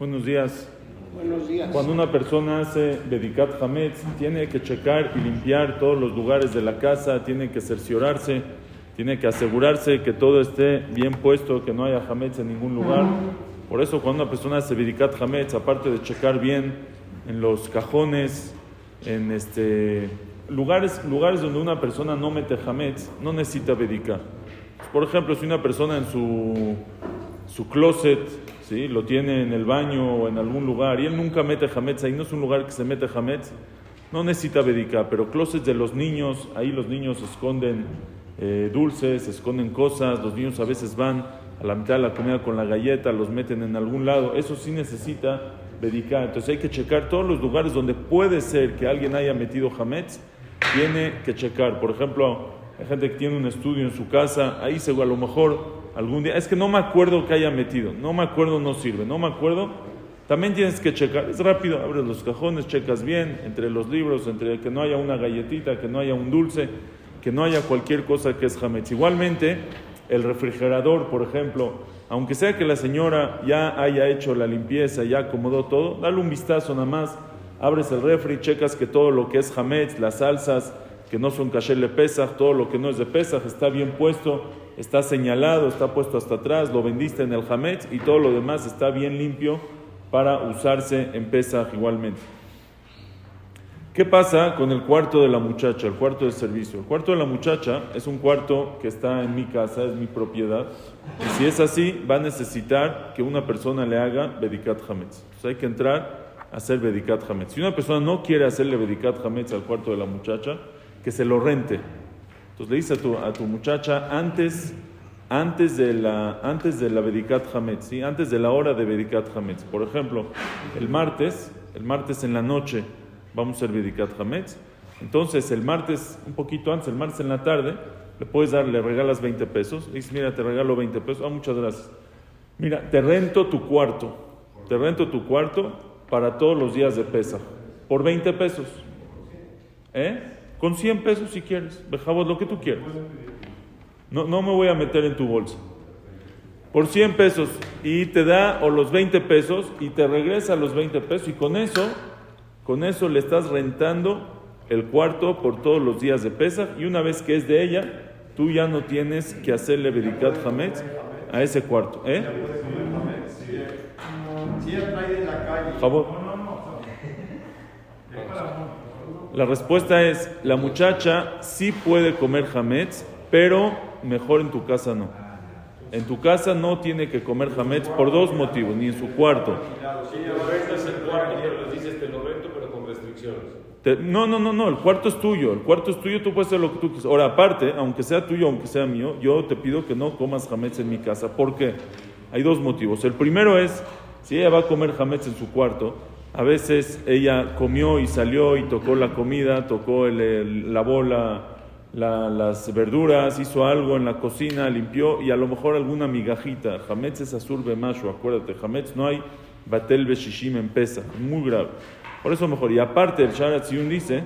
Buenos días. Buenos días. Cuando una persona hace Bedikat Hametz, tiene que checar y limpiar todos los lugares de la casa, tiene que cerciorarse, tiene que asegurarse que todo esté bien puesto, que no haya Hametz en ningún lugar. Por eso cuando una persona hace Bedikat Hametz, aparte de checar bien en los cajones, en este, lugares, lugares donde una persona no mete Hametz, no necesita Bedikat. Por ejemplo, si una persona en su, su closet ¿sí? lo tiene en el baño o en algún lugar y él nunca mete hametz, ahí no es un lugar que se mete hametz, no necesita bedica, pero closets de los niños, ahí los niños esconden eh, dulces, esconden cosas, los niños a veces van a la mitad de la comida con la galleta, los meten en algún lado, eso sí necesita bedica, entonces hay que checar todos los lugares donde puede ser que alguien haya metido hametz, tiene que checar, por ejemplo, hay gente que tiene un estudio en su casa, ahí se, a lo mejor algún día, es que no me acuerdo que haya metido, no me acuerdo, no sirve, no me acuerdo, también tienes que checar, es rápido, abres los cajones, checas bien, entre los libros, entre que no haya una galletita, que no haya un dulce, que no haya cualquier cosa que es hametz. Igualmente, el refrigerador, por ejemplo, aunque sea que la señora ya haya hecho la limpieza, ya acomodó todo, dale un vistazo nada más, abres el refri, checas que todo lo que es hametz, las salsas, que no son kasher de Pesach, todo lo que no es de Pesach está bien puesto, está señalado, está puesto hasta atrás, lo vendiste en el Hametz y todo lo demás está bien limpio para usarse en Pesach igualmente. ¿Qué pasa con el cuarto de la muchacha, el cuarto de servicio? El cuarto de la muchacha es un cuarto que está en mi casa, es mi propiedad. Y si es así, va a necesitar que una persona le haga Bedikat Hametz. Entonces hay que entrar a hacer Bedikat Hametz. Si una persona no quiere hacerle Bedikat Hametz al cuarto de la muchacha, que se lo rente. Entonces le dice a tu, a tu muchacha antes, antes de la, antes de la Bedikat Hametz, antes de la hora de Bedikat Hametz. Por ejemplo, el martes, el martes en la noche vamos a hacer Bedikat Hametz. Entonces, el martes, un poquito antes, el martes en la tarde, le puedes dar, le regalas 20 pesos. Le dices, mira, te regalo 20 pesos. Ah, muchas gracias. Mira, te rento tu cuarto. Te rento tu cuarto para todos los días de pesa. Por 20 pesos. ¿Eh? Con 100 pesos si quieres, dejamos lo que tú quieras. No, no me voy a meter en tu bolsa. Por 100 pesos y te da o los 20 pesos y te regresa los 20 pesos y con eso, con eso le estás rentando el cuarto por todos los días de pesa y una vez que es de ella, tú ya no tienes que hacerle Bedikat Hametz a ese cuarto. ¿Eh? Favor. La respuesta es, la muchacha sí puede comer hametz, pero mejor en tu casa no. En tu casa no tiene que comer hametz por dos motivos, ni en su cuarto. no, no, no, no, el cuarto es tuyo, el cuarto es tuyo, tú puedes hacer lo que tú quieras. Ahora, aparte, aunque sea tuyo, aunque sea mío, yo te pido que no comas hametz en mi casa. ¿Por qué? Hay dos motivos. El primero es, si ella va a comer hametz en su cuarto, a veces ella comió y salió y tocó la comida, tocó el, lavó las verduras, hizo algo en la cocina, limpió y a lo mejor alguna migajita. Hametz es azur macho, acuérdate, Hametz no hay batel beshishim en pesa, muy grave. Por eso mejor. Y aparte el Sharat dice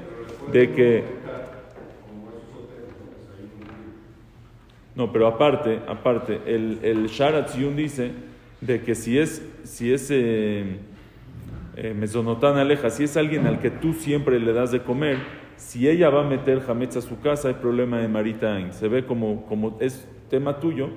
de que... No, pero aparte, aparte, el, el Sharat dice de que si es, si es eh, eh, Mesonotán aleja, si es alguien al que tú siempre le das de comer, si ella va a meter hametz a su casa, hay problema de maritain. Se ve como, como es tema tuyo.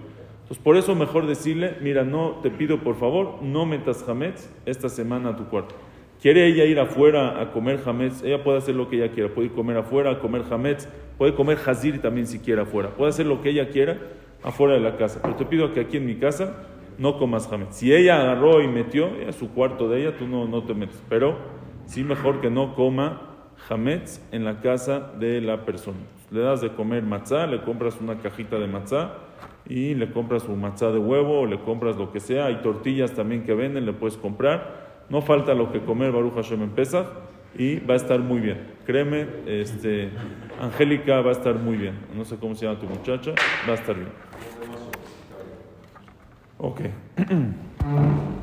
Entonces, por eso mejor decirle, mira, no, te pido por favor, no metas hametz esta semana a tu cuarto. ¿Quiere ella ir afuera a comer hametz? Ella puede hacer lo que ella quiera. Puede comer afuera, comer hametz. Puede comer hazir también si quiere afuera. Puede hacer lo que ella quiera afuera de la casa. Pero te pido que aquí en mi casa no comas hametz. Si ella agarró y metió a su cuarto de ella, tú no, no te metes. Pero sí mejor que no coma hametz en la casa de la persona. Le das de comer matzá, le compras una cajita de matzá y le compras un matzá de huevo o le compras lo que sea. Hay tortillas también que venden, le puedes comprar. No falta lo que comer Baruch Hashem en Pesach y va a estar muy bien. Créeme, este, Angélica va a estar muy bien. No sé cómo se llama tu muchacha, va a estar bien. Okay.